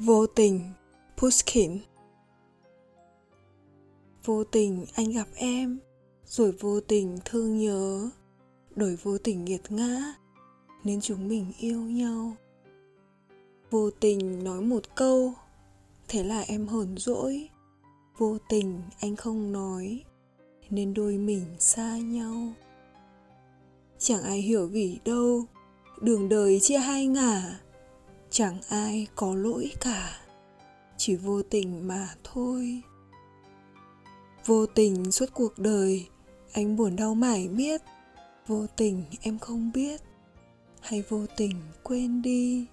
Vô tình, Pushkin. Vô tình anh gặp em, Rồi vô tình thương nhớ. Đổi vô tình nghiệt ngã, Nên chúng mình yêu nhau. Vô tình nói một câu, Thế là em hờn dỗi. Vô tình anh không nói, Nên đôi mình xa nhau. Chẳng ai hiểu vì đâu, Đường đời chia hai ngả chẳng ai có lỗi cả, chỉ vô tình mà thôi. Vô tình suốt cuộc đời, anh buồn đau mãi biết vô tình em không biết, hay vô tình quên đi.